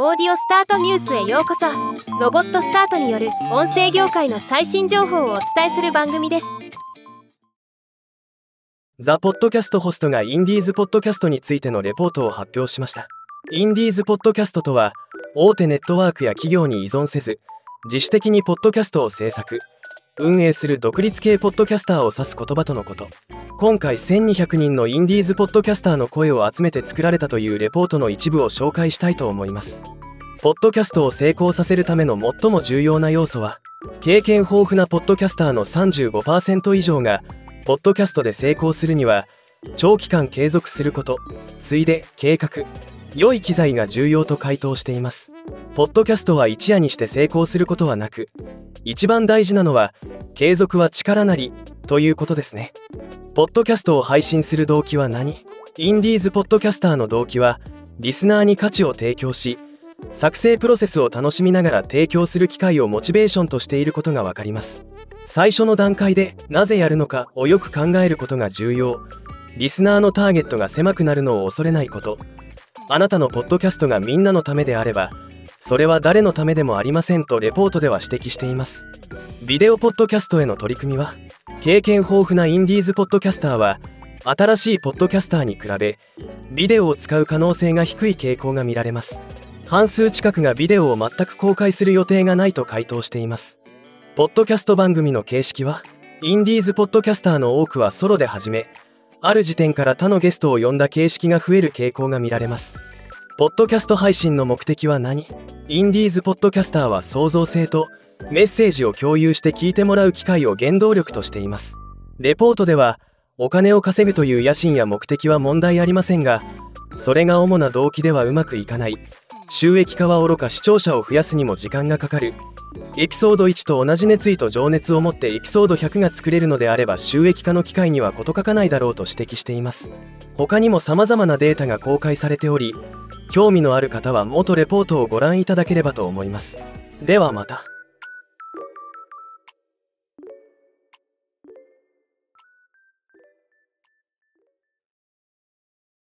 オーディオスタートニュースへようこそ。ロボットスタートによる音声業界の最新情報をお伝えする番組です。ザ・ポッドキャストホストがインディーズ・ポッドキャストについてのレポートを発表しました。インディーズ・ポッドキャストとは大手ネットワークや企業に依存せず自主的にポッドキャストを制作。運営する独立系ポッドキャスターを指す言葉とのこと。今回1200人のインディーズポッドキャスターの声を集めて作られたというレポートの一部を紹介したいと思います。ポッドキャストを成功させるための最も重要な要素は経験豊富なポッドキャスターの35%以上がポッドキャストで成功するには長期間継続することついで計画良い機材が重要と回答しています。ポッドキャストは一夜にして成功することはなく一番大事なのは継続は力なりということですね。ポッドキャストを配信する動機は何？インディーズポッドキャスターの動機はリスナーに価値を提供し作成プロセスを楽しみながら提供する機会をモチベーションとしていることが分かります。最初の段階でなぜやるのかをよく考えることが重要。リスナーのターゲットが狭くなるのを恐れないこと。あなたのポッドキャストがみんなのためであればそれは誰のためでもありませんとレポートでは指摘しています。ビデオポッドキャストへの取り組みは経験豊富なインディーズポッドキャスターは新しいポッドキャスターに比べビデオを使う可能性が低い傾向が見られます。半数近くがビデオを全く公開する予定がないと回答しています。ポッドキャスト番組の形式はインディーズポッドキャスターの多くはソロで始めある時点から他のゲストを呼んだ形式が増える傾向が見られます。ポッドキャスト配信の目的は何？インディーズポッドキャスターは創造性とメッセージを共有して聞いてもらう機会を原動力としています。レポートではお金を稼ぐという野心や目的は問題ありませんがそれが主な動機ではうまくいかない。収益化はおろか視聴者を増やすにも時間がかかる。エピソード1と同じ熱意と情熱を持ってエピソード100が作れるのであれば収益化の機会には事欠かないだろうと指摘しています。他にも様々なデータが公開されており興味のある方は元レポートをご覧いただければと思います。ではまた。